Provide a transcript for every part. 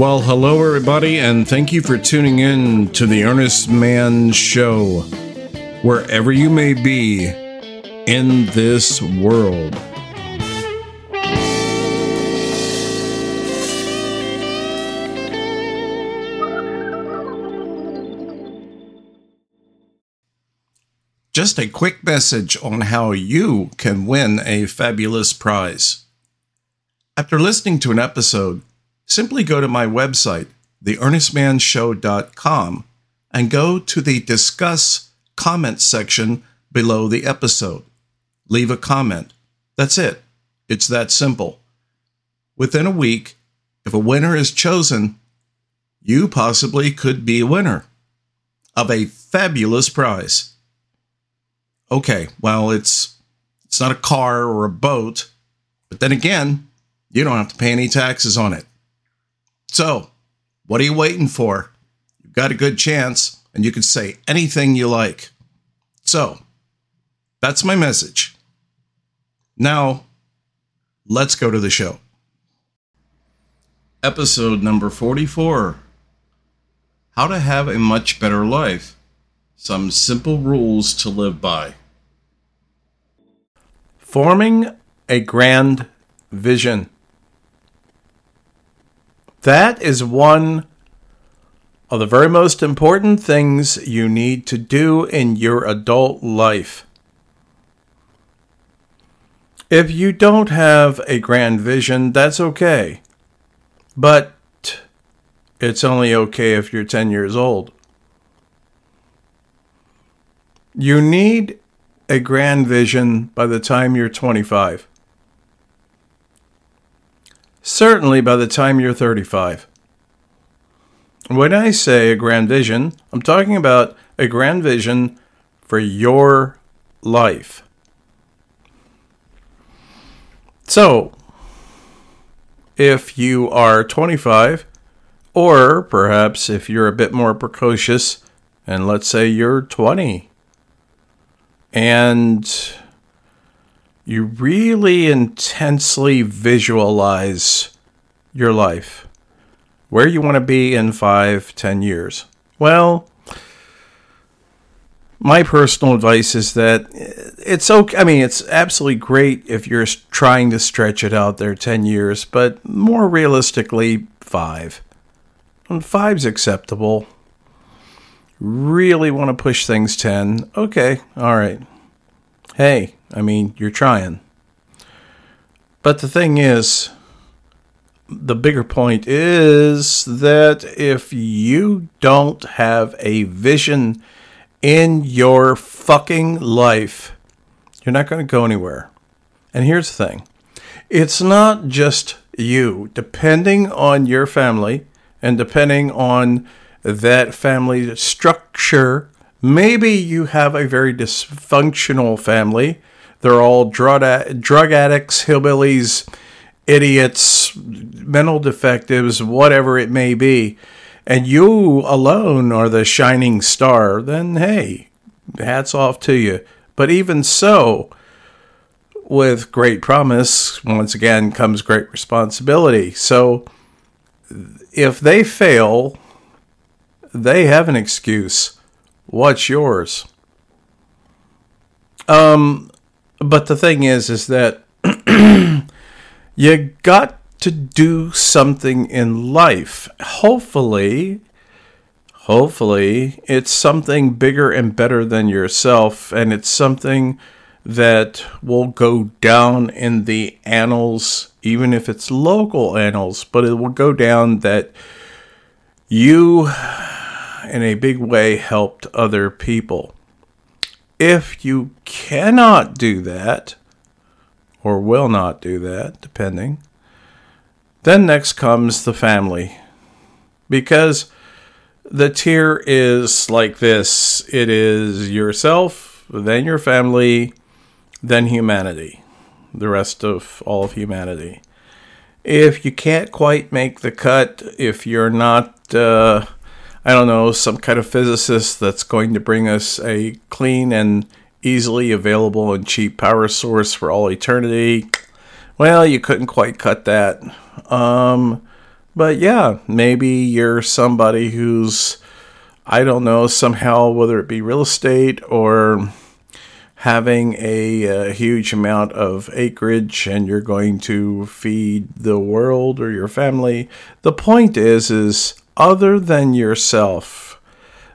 Well, hello, everybody, and thank you for tuning in to the Earnest Man Show, wherever you may be in this world. Just a quick message on how you can win a fabulous prize. After listening to an episode, simply go to my website, theearnestmanshow.com, and go to the Discuss Comments section below the episode. Leave a comment. That's it. It's that simple. Within a week, if a winner is chosen, you possibly could be a winner of a fabulous prize. Okay, well, it's it's not a car or a boat, but then again, you don't have to pay any taxes on it. So, what are you waiting for? You've got a good chance, and you can say anything you like. So, that's my message. Now, let's go to the show. Episode number 44 How to Have a Much Better Life. Some simple rules to live by. Forming a grand vision. That is one of the very most important things you need to do in your adult life. If you don't have a grand vision, that's okay. But it's only okay if you're 10 years old. You need a grand vision by the time you're 25. Certainly by the time you're 35. When I say a grand vision, I'm talking about a grand vision for your life. So, if you are 25, or perhaps if you're a bit more precocious, and let's say you're 20, and you really intensely visualize your life, where you want to be in five, ten years. Well, my personal advice is that eh, it's okay. I mean, it's absolutely great if you're trying to stretch it out there 10 years, but more realistically, five. And five's acceptable. Really want to push things 10. Okay, all right. Hey, I mean, you're trying. But the thing is, the bigger point is that if you don't have a vision in your fucking life, you're not going to go anywhere. And here's the thing it's not just you, depending on your family and depending on that family structure. Maybe you have a very dysfunctional family they're all drug, drug addicts, hillbillies, idiots, mental defectives, whatever it may be. And you alone are the shining star, then hey, hats off to you. But even so, with great promise, once again comes great responsibility. So if they fail, they have an excuse. What's yours? Um, but the thing is, is that you got to do something in life. Hopefully, hopefully, it's something bigger and better than yourself, and it's something that will go down in the annals, even if it's local annals, but it will go down that you, in a big way, helped other people. If you cannot do that, or will not do that, depending, then next comes the family. Because the tier is like this it is yourself, then your family, then humanity, the rest of all of humanity. If you can't quite make the cut, if you're not uh, I don't know, some kind of physicist that's going to bring us a clean and easily available and cheap power source for all eternity. Well, you couldn't quite cut that. Um, But yeah, maybe you're somebody who's, I don't know, somehow, whether it be real estate or having a, a, huge amount of acreage and you're going to feed the world or your family. The point is is other than yourself.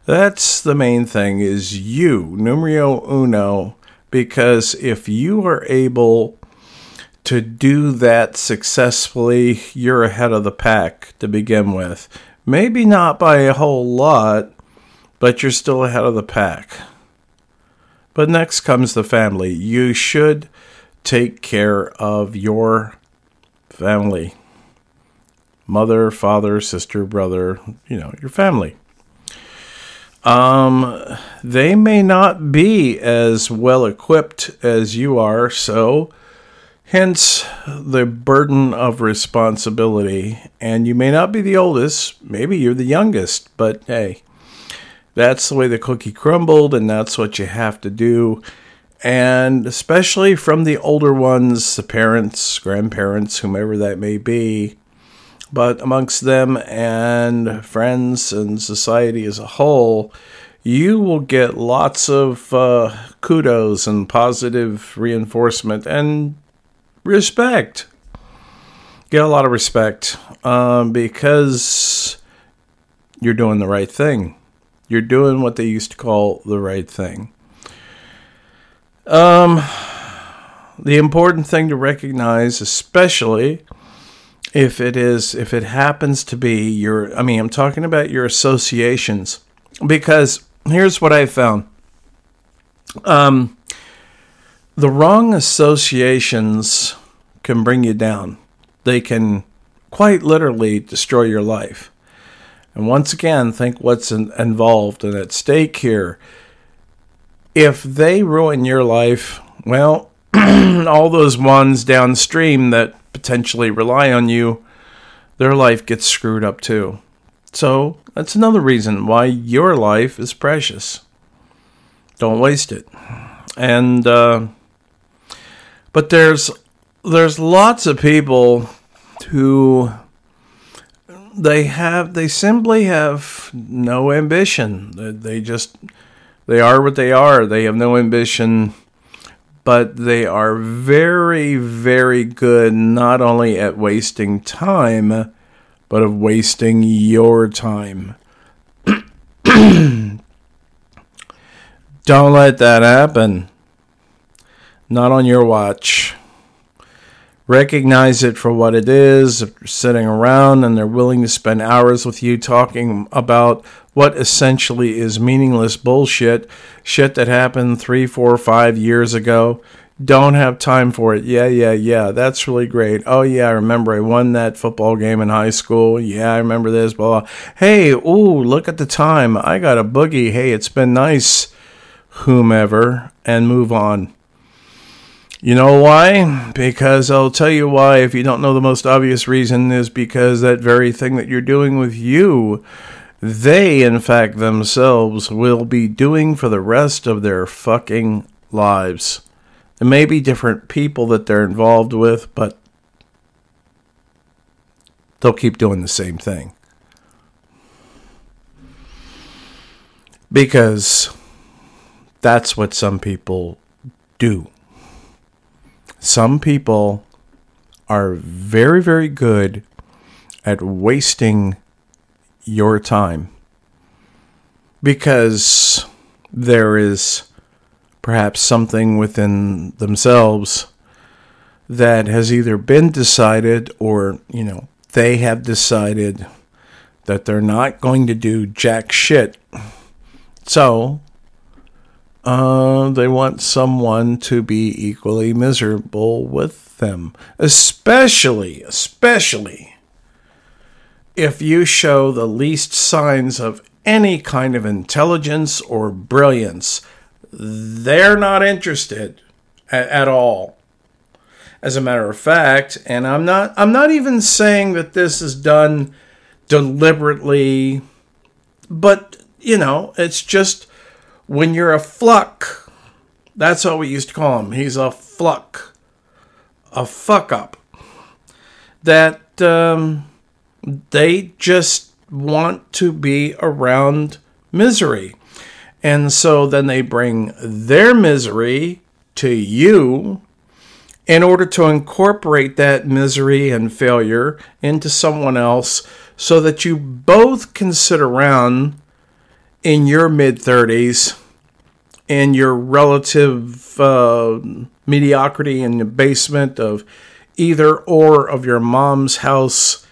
That's the main thing is you, numero uno, because if you are able to do that successfully, you're ahead of the pack to begin with. Maybe not by a whole lot, but you're still ahead of the pack. But next comes the family. You should take care of your family mother, father, sister, brother, you know, your family. Um, they may not be as well equipped as you are, so hence the burden of responsibility. And you may not be the oldest, maybe you're the youngest, but hey, that's the way the cookie crumbled, and that's what you have to do. And especially from the older ones, the parents, grandparents, whomever that may be, but amongst them and friends and society as a whole, you will get lots of uh, kudos and positive reinforcement and respect. Get a lot of respect um, because you're doing the right thing. You're doing what they used to call the right thing. Um, the important thing to recognize, especially if it is, if it happens to be your, I mean, I'm talking about your associations, because here's what I found. Um, the wrong associations can bring you down. They can quite literally destroy your life. And once again, think what's in, involved and at stake here. If they ruin your life, well, all those ones downstream that potentially rely on you, their life gets screwed up too. So that's another reason why your life is precious. Don't waste it. And uh, but there's there's lots of people who they have they simply have no ambition. They just they are what they are. They have no ambition, but they are very very good not only at wasting time, but of wasting your time. Don't let that happen. Not on your watch recognize it for what it is, if they're sitting around and they're willing to spend hours with you talking about what essentially is meaningless bullshit, shit that happened three, four, five years ago. Don't have time for it. Yeah, yeah, yeah. That's really great. Oh, yeah, I remember I won that football game in high school. Yeah, I remember this, blah, blah. Hey, ooh, look at the time. I got a boogie. Hey, it's been nice, whomever, and move on. You know why? Because I'll tell you why. If you don't know the most obvious reason, is because that very thing that you're doing with you, they, in fact, themselves will be doing for the rest of their fucking lives. It may be different people that they're involved with, but they'll keep doing the same thing. Because that's what some people do. Some people are very, very good at wasting your time because there is perhaps something within themselves that has either been decided or, you know, they have decided that they're not going to do jack shit. So uh, they want someone to be equally miserable with them, especially, especially if you show the least signs of any kind of intelligence or brilliance. They're not interested at, at all. As a matter of fact, and I'm not I'm not even saying that this is done deliberately, but you know, it's just when you're a fluck, that's what we used to call him. He's a fluck, a fuck up. That, um, They just want to be around misery. And so then they bring their misery to you in order to incorporate that misery and failure into someone else so that you both can sit around in your mid 30s in your relative uh, mediocrity in the basement of either or of your mom's house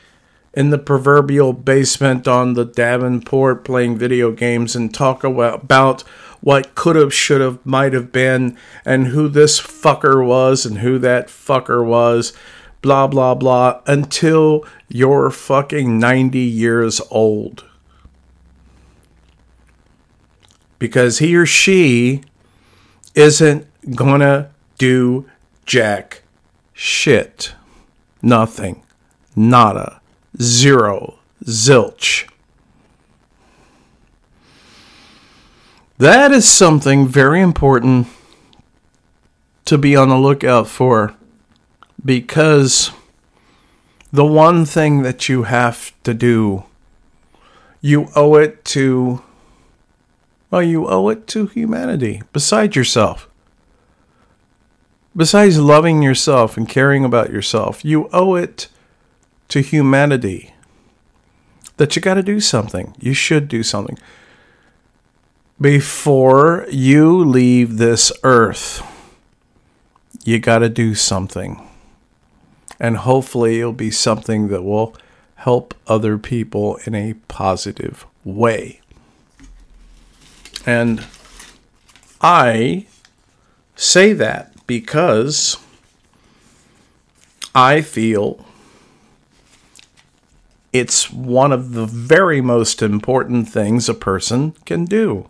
in the proverbial basement on the Davenport playing video games and talk about what could have, should have, might have been, and who this fucker was and who that fucker was, blah, blah, blah, until you're fucking 90 years old. Because he or she isn't gonna do jack shit. Nothing. Nada. Zero. Zilch. That is something very important to be on the lookout for because the one thing that you have to do, you owe it to, well, you owe it to humanity besides yourself. Besides loving yourself and caring about yourself, you owe it to humanity that you got to do something. You should do something before you leave this earth, you got to do something. And hopefully, it'll be something that will help other people in a positive way. And I say that because I feel it's one of the very most important things a person can do.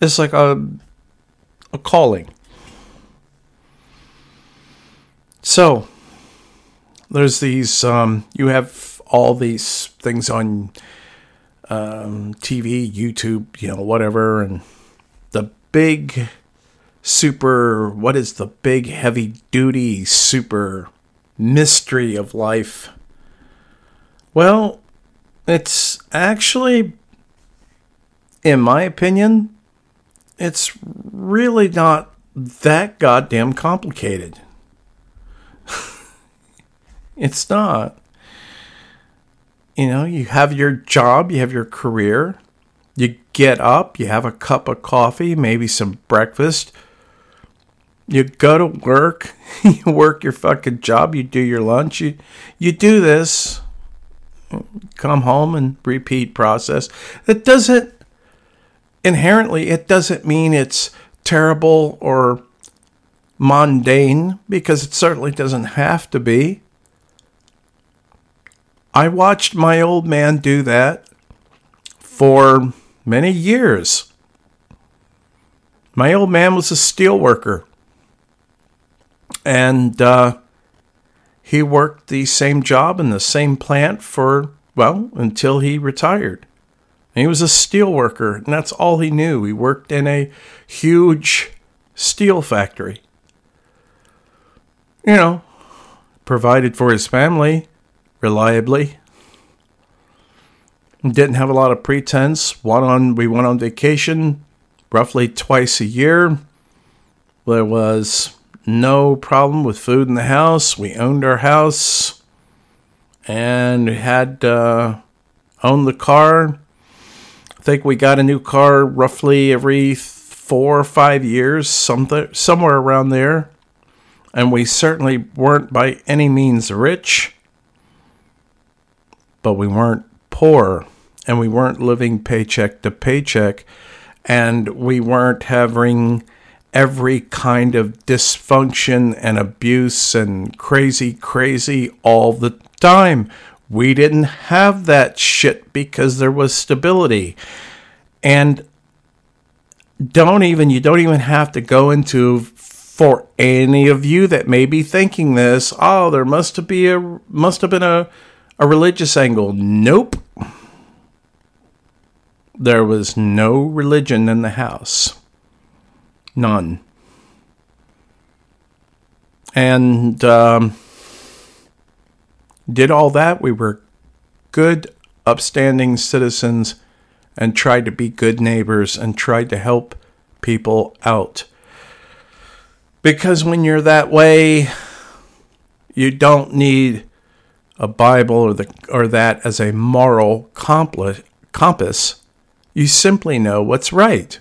It's like a a calling. So there's these um, you have all these things on um, TV, YouTube, you know, whatever, and the big super what is the big heavy duty super mystery of life? Well, it's actually in my opinion it's really not that goddamn complicated. it's not. You know, you have your job, you have your career, you get up, you have a cup of coffee, maybe some breakfast. You go to work, you work your fucking job, you do your lunch, you you do this, come home and repeat process. That doesn't inherently, it doesn't mean it's terrible or mundane because it certainly doesn't have to be. I watched my old man do that for many years. My old man was a steel worker. And uh, he worked the same job in the same plant for, well, until he retired. He was a steel worker, and that's all he knew. He worked in a huge steel factory. You know, provided for his family reliably. Didn't have a lot of pretense. Went on, we went on vacation roughly twice a year. There was no problem with food in the house. We owned our house and had uh, owned the car I think we got a new car roughly every four or five years, something somewhere around there. And we certainly weren't by any means rich, but we weren't poor, and we weren't living paycheck to paycheck, and we weren't having every kind of dysfunction and abuse and crazy, crazy all the time. We didn't have that shit because there was stability. And don't even, you don't even have to go into for any of you that may be thinking this, oh, there must be a must have been a, a religious angle. Nope. There was no religion in the house. None. And um, did all that, we were good, upstanding citizens and tried to be good neighbors and tried to help people out. Because when you're that way, you don't need a Bible or the or that as a moral compass. You simply know what's right.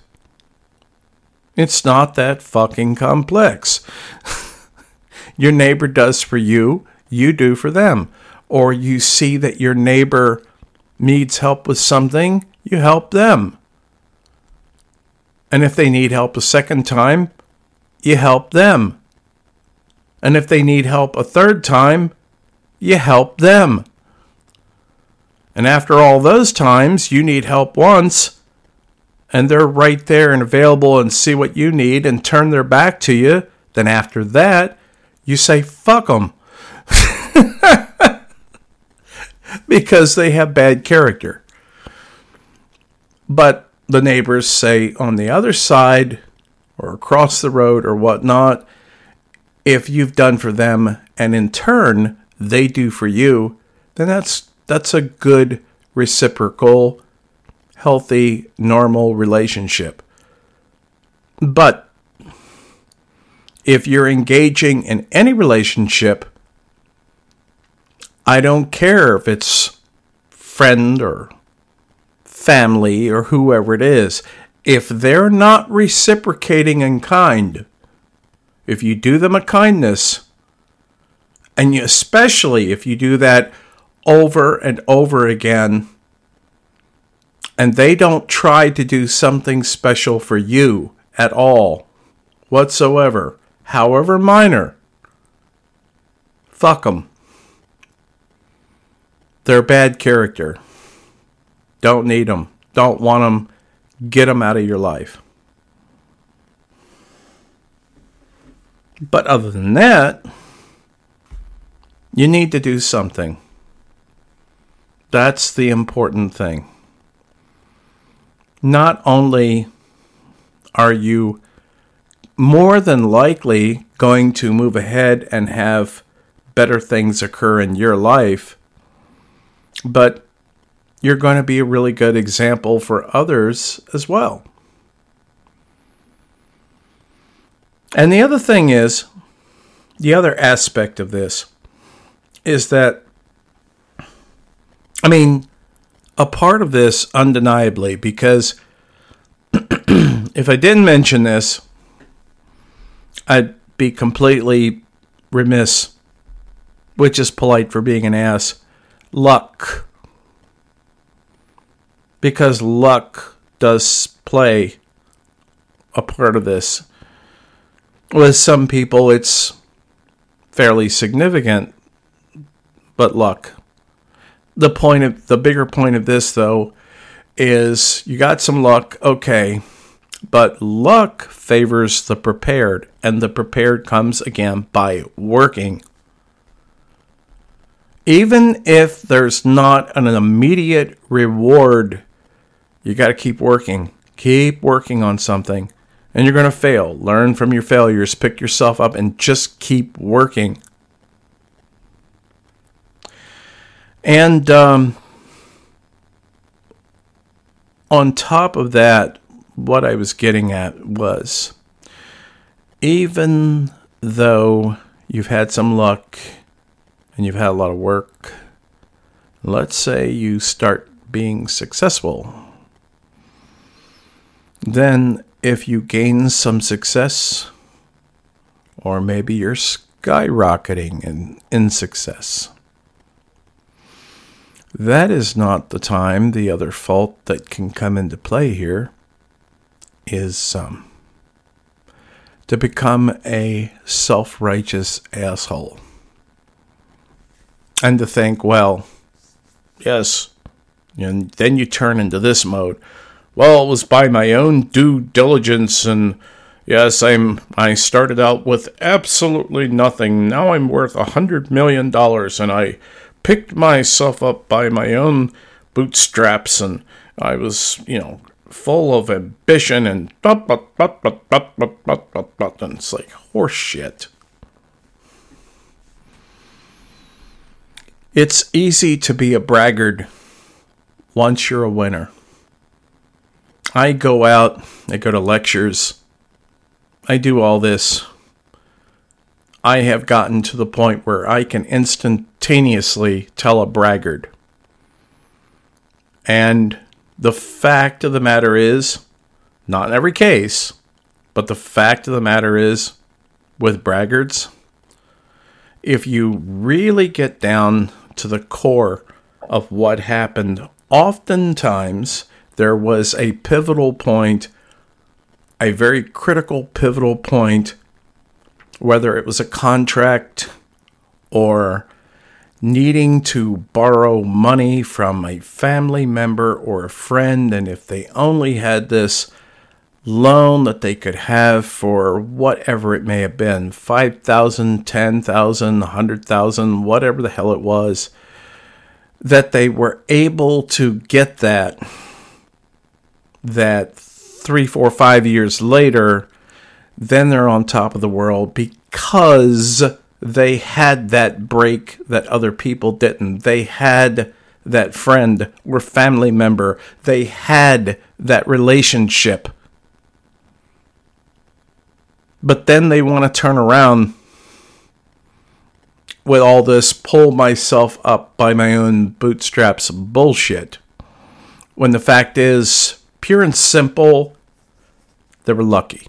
It's not that fucking complex. your neighbor does for you, you do for them. Or you see that your neighbor needs help with something, you help them. And if they need help a second time, you help them. And if they need help a third time, you help them. And after all those times, you need help once, and they're right there and available and see what you need and turn their back to you, then after that, you say, fuck them. because they have bad character. But the neighbors say on the other side or across the road or whatnot, if you've done for them and in turn they do for you, then that's that's a good reciprocal, healthy, normal relationship. But if you're engaging in any relationship, I don't care if it's friend or family or whoever it is. If they're not reciprocating in kind, if you do them a kindness, and especially if you do that over and over again, and they don't try to do something special for you at all, whatsoever, however minor, fuck them. They're bad character. Don't need them. Don't want them. Get them out of your life. But other than that, you need to do something. That's the important thing. Not only are you more than likely going to move ahead and have better things occur in your life, but you're going to be a really good example for others as well. And the other thing is, the other aspect of this is that, I mean, a part of this undeniably, because if I didn't mention this, I'd be completely remiss, which is polite for being an ass. Luck. Because luck does play a part of this. With some people, it's fairly significant but luck. The point of the bigger point of this though is you got some luck, okay, but luck favors the prepared, and the prepared comes again by working. Even if there's not an immediate reward, you got to keep working. Keep working on something, and you're going to fail. Learn from your failures, pick yourself up, and just keep working. And um, on top of that, what I was getting at was even though you've had some luck and you've had a lot of work, let's say you start being successful. Then, if you gain some success, or maybe you're skyrocketing in, in success, that is not the time. The other fault that can come into play here is um, to become a self righteous asshole. And to think, well, yes, and then you turn into this mode. Well, it was by my own due diligence and yes, I'm I started out with absolutely nothing. Now I'm worth a hundred million dollars and I picked myself up by my own bootstraps and I was, you know, full of ambition and and it's like horseshit. It's easy to be a braggart once you're a winner. I go out, I go to lectures, I do all this. I have gotten to the point where I can instantaneously tell a braggart. And the fact of the matter is, not in every case, but the fact of the matter is, with braggarts, if you really get down to the core of what happened, oftentimes there was a pivotal point, a very critical pivotal point, whether it was a contract or needing to borrow money from a family member or a friend, and if they only had this loan that they could have for whatever it may have been 5000 10000 100000 whatever the hell it was that they were able to get that that three four five years later then they're on top of the world because they had that break that other people didn't they had that friend or family member they had that relationship but then they want to turn around with all this pull myself up by my own bootstraps bullshit. When the fact is, pure and simple, they were lucky.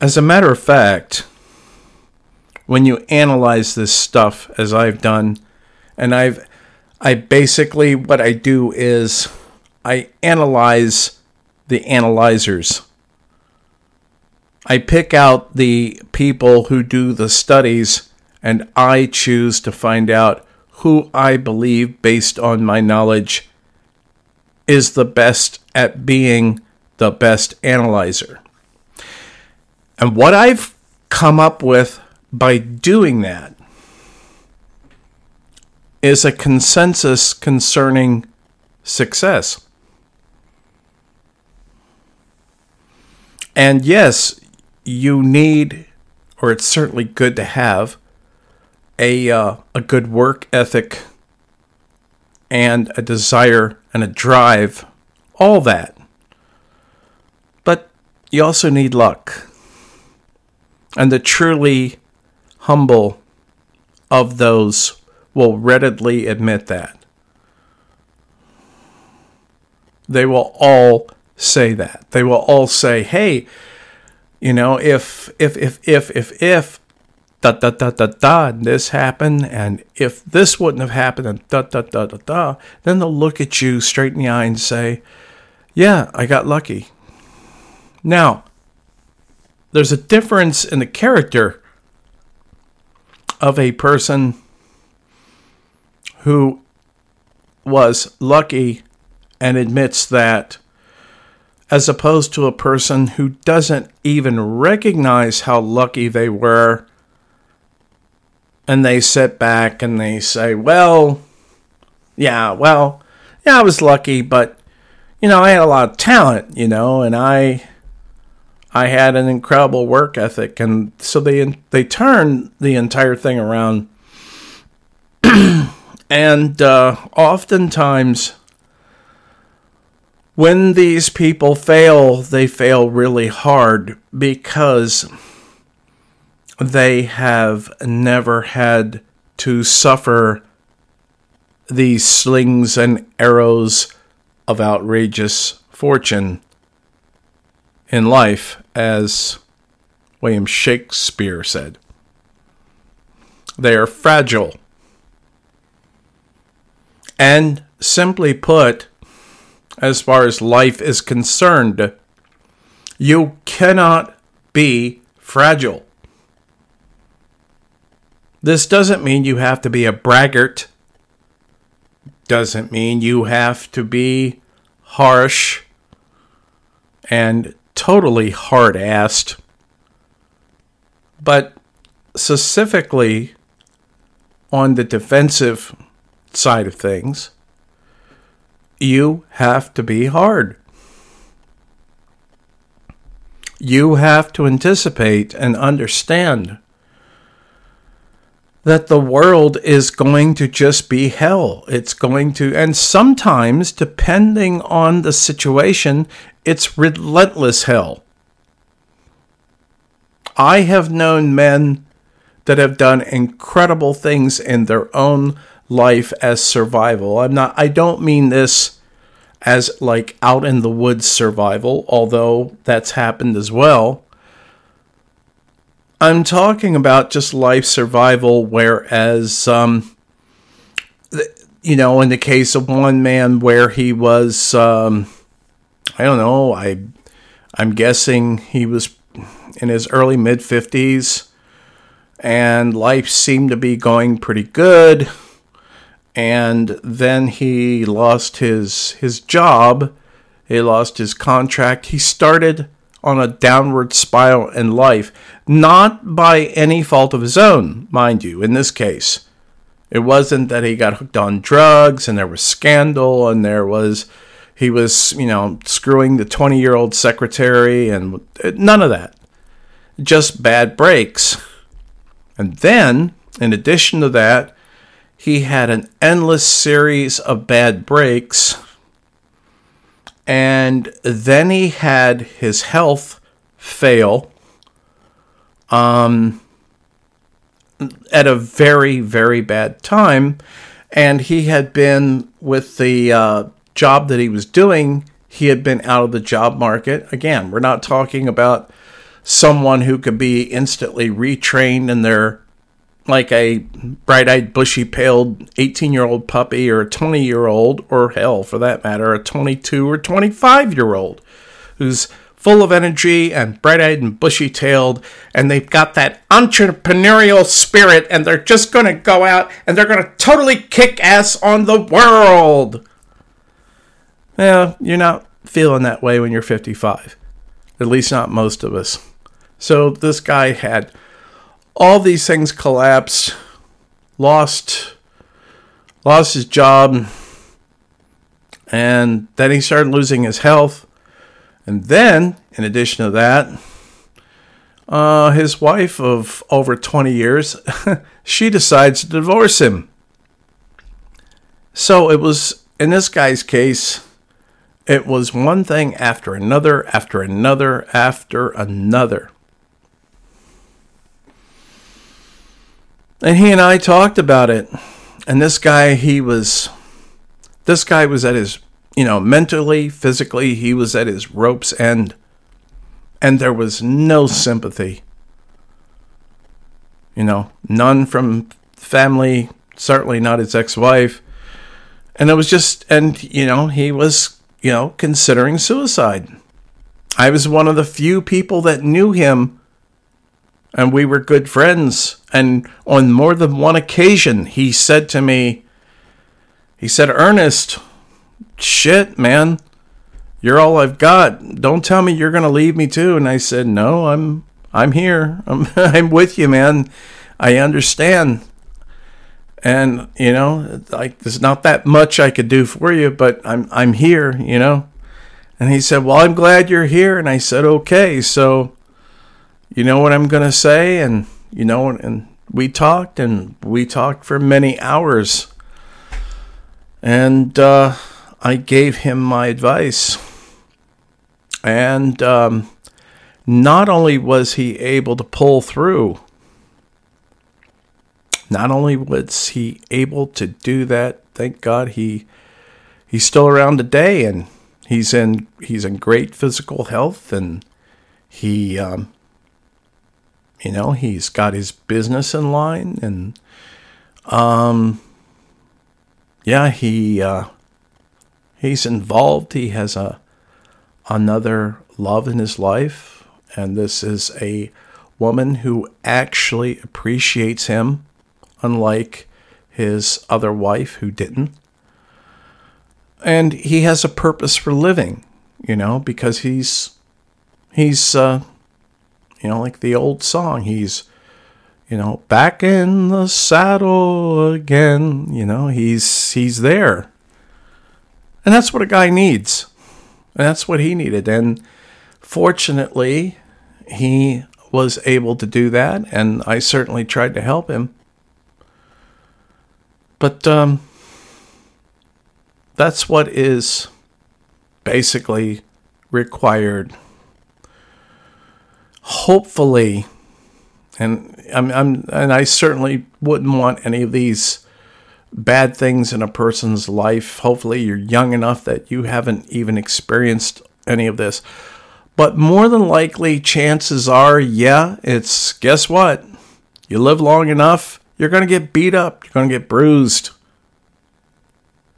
As a matter of fact, when you analyze this stuff as I've done, and I've I basically what I do is I analyze the analyzers. I pick out the people who do the studies and I choose to find out who I believe, based on my knowledge, is the best at being the best analyzer. And what I've come up with by doing that is a consensus concerning success. And yes, you need, or it's certainly good to have, a uh, a good work ethic and a desire and a drive, all that. But you also need luck. And the truly humble of those will readily admit that. They will all say that. They will all say, hey, you know, if if if if if if da da da da da this happened and if this wouldn't have happened and da da da da da, then they'll look at you straight in the eye and say, Yeah, I got lucky. Now, there's a difference in the character of a person who was lucky and admits that as opposed to a person who doesn't even recognize how lucky they were. And they sit back and they say, well, yeah, well, yeah, I was lucky, but, you know, I had a lot of talent, you know, and I. I had an incredible work ethic, and so they they turn the entire thing around. and uh, oftentimes, when these people fail, they fail really hard because they have never had to suffer these slings and arrows of outrageous fortune in life, as William Shakespeare said. They are fragile. And simply put, as far as life is concerned. You cannot be fragile. This doesn't mean you have to be a braggart. Doesn't mean you have to be harsh and totally hard assed. But specifically on the defensive side of things, you have to be hard. You have to anticipate and understand that the world is going to just be hell. It's going to, and sometimes, depending on the situation, it's relentless hell. I have known men that have done incredible things in their own life as survival. I'm not, I don't mean this as like out in the woods survival, although that's happened as well. I'm talking about just life survival, whereas, um, you know, in the case of one man where he was, um, I don't know, I, I'm guessing he was in his early mid 50s, and life seemed to be going pretty good. And then he lost his his job, he lost his contract. He started on a downward spiral in life, not by any fault of his own, mind you, in this case. It wasn't that he got hooked on drugs and there was scandal and there was, he was, you know, screwing the 20 year old secretary and none of that. Just bad breaks. And then, in addition to that, he had an endless series of bad breaks and then he had his health fail um, at a very, very bad time. And he had been with the uh, job that he was doing, he had been out of the job market. Again, we're not talking about someone who could be instantly retrained in their like a bright eyed, bushy tailed 18 year old puppy or a 20 year old, or hell, for that matter, a 22 or 25 year old who's full of energy and bright eyed and bushy tailed, and they've got that entrepreneurial spirit, and they're just going to go out and they're going to totally kick ass on the world. Yeah, you're not feeling that way when you're 55. At least not most of us. So this guy had all these things collapse, lost lost his job, and then he started losing his health. And then, in addition to that, uh, his wife of over 20 years, she decides to divorce him. So it was, in this guy's case, it was one thing after another, after another, after another. And he and I talked about it. And this guy, he was, this guy was at his, you know, mentally, physically, he was at his rope's end. And there was no sympathy. You know, none from family, certainly not his ex wife. And it was just, and, you know, he was, you know, considering suicide. I was one of the few people that knew him and we were good friends. And on more than one occasion, he said to me, he said, Ernest, shit, man, you're all I've got. Don't tell me you're going to leave me too. And I said, no, I'm, I'm here. I'm, I'm with you, man. I understand. And, you know, like there's not that much I could do for you, but I'm, I'm here, you know? And he said, well, I'm glad you're here. And I said, okay. So, you know what I'm going to say? And, you know, and we talked and we talked for many hours. And uh, I gave him my advice. And um, not only was he able to pull through, not only was he able to do that, thank God he he's still around today and he's in he's in great physical health and he um, you know, he's got his business in line, and um, yeah, he uh, he's involved. He has a another love in his life, and this is a woman who actually appreciates him, unlike his other wife who didn't. And he has a purpose for living, you know, because he's he's uh, you know, like the old song. He's, you know, back in the saddle again. You know, he's he's there, and that's what a guy needs, and that's what he needed. And fortunately, he was able to do that, and I certainly tried to help him. But um, that's what is basically required. Hopefully, and I'm, I'm and I certainly wouldn't want any of these bad things in a person's life. Hopefully, you're young enough that you haven't even experienced any of this. But more than likely, chances are, yeah, it's guess what? You live long enough, you're going to get beat up, you're going to get bruised.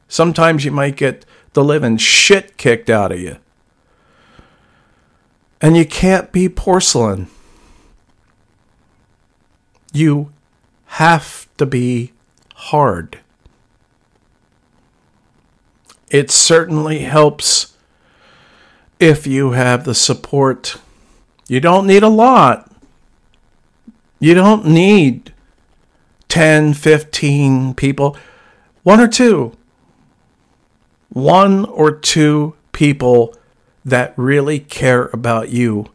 Sometimes you might get the living shit kicked out of you. And you can't be porcelain. You have to be hard. It certainly helps if you have the support. You don't need a lot. You don't need 10, 15 people. One or two. One or two people that really care about you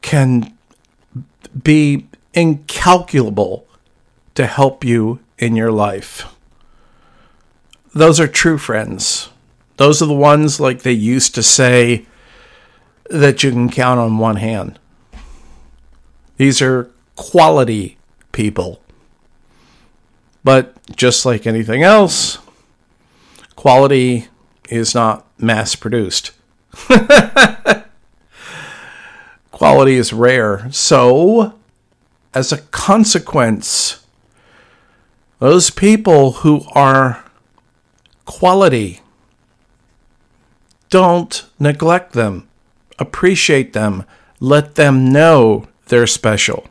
can be incalculable to help you in your life. Those are true friends. Those are the ones, like they used to say, that you can count on one hand. These are quality people. But just like anything else, quality is not mass produced. quality is rare. So, as a consequence, those people who are quality, don't neglect them. Appreciate them. Let them know they're special.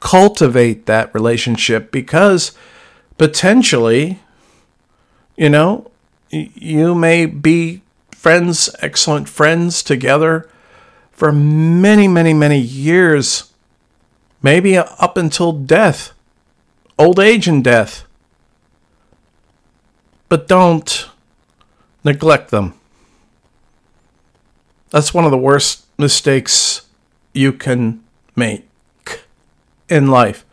Cultivate that relationship because potentially, you know, you may be friends, excellent friends together for many, many, many years, maybe up until death, old age and death. But don't neglect them. That's one of the worst mistakes you can make in life.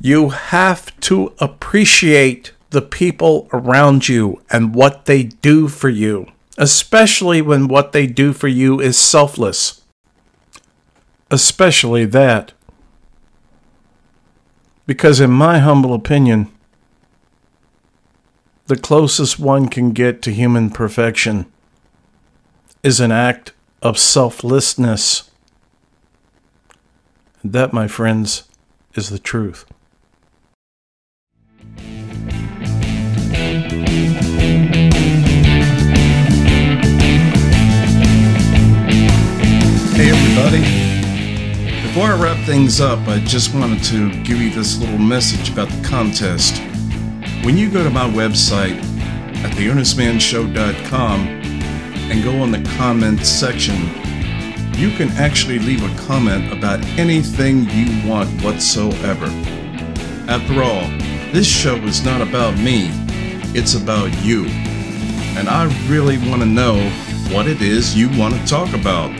You have to appreciate the people around you and what they do for you, especially when what they do for you is selfless. Especially that. Because, in my humble opinion, the closest one can get to human perfection is an act of selflessness. And that, my friends, is the truth. Hey, everybody. Before I wrap things up, I just wanted to give you this little message about the contest. When you go to my website at theearnestmanshow.com and go on the comments section, you can actually leave a comment about anything you want whatsoever. After all, this show is not about me, it's about you. And I really want to know what it is you want to talk about.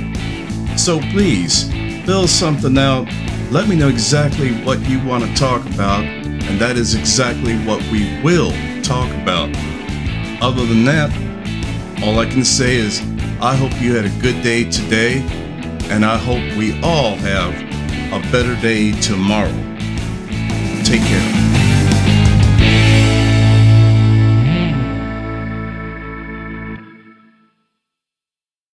So please, fill something out. Let me know exactly what you want to talk about and that is exactly what we will talk about. Other than that, all I can say is I hope you had a good day today, and I hope we all have a better day tomorrow. Take care.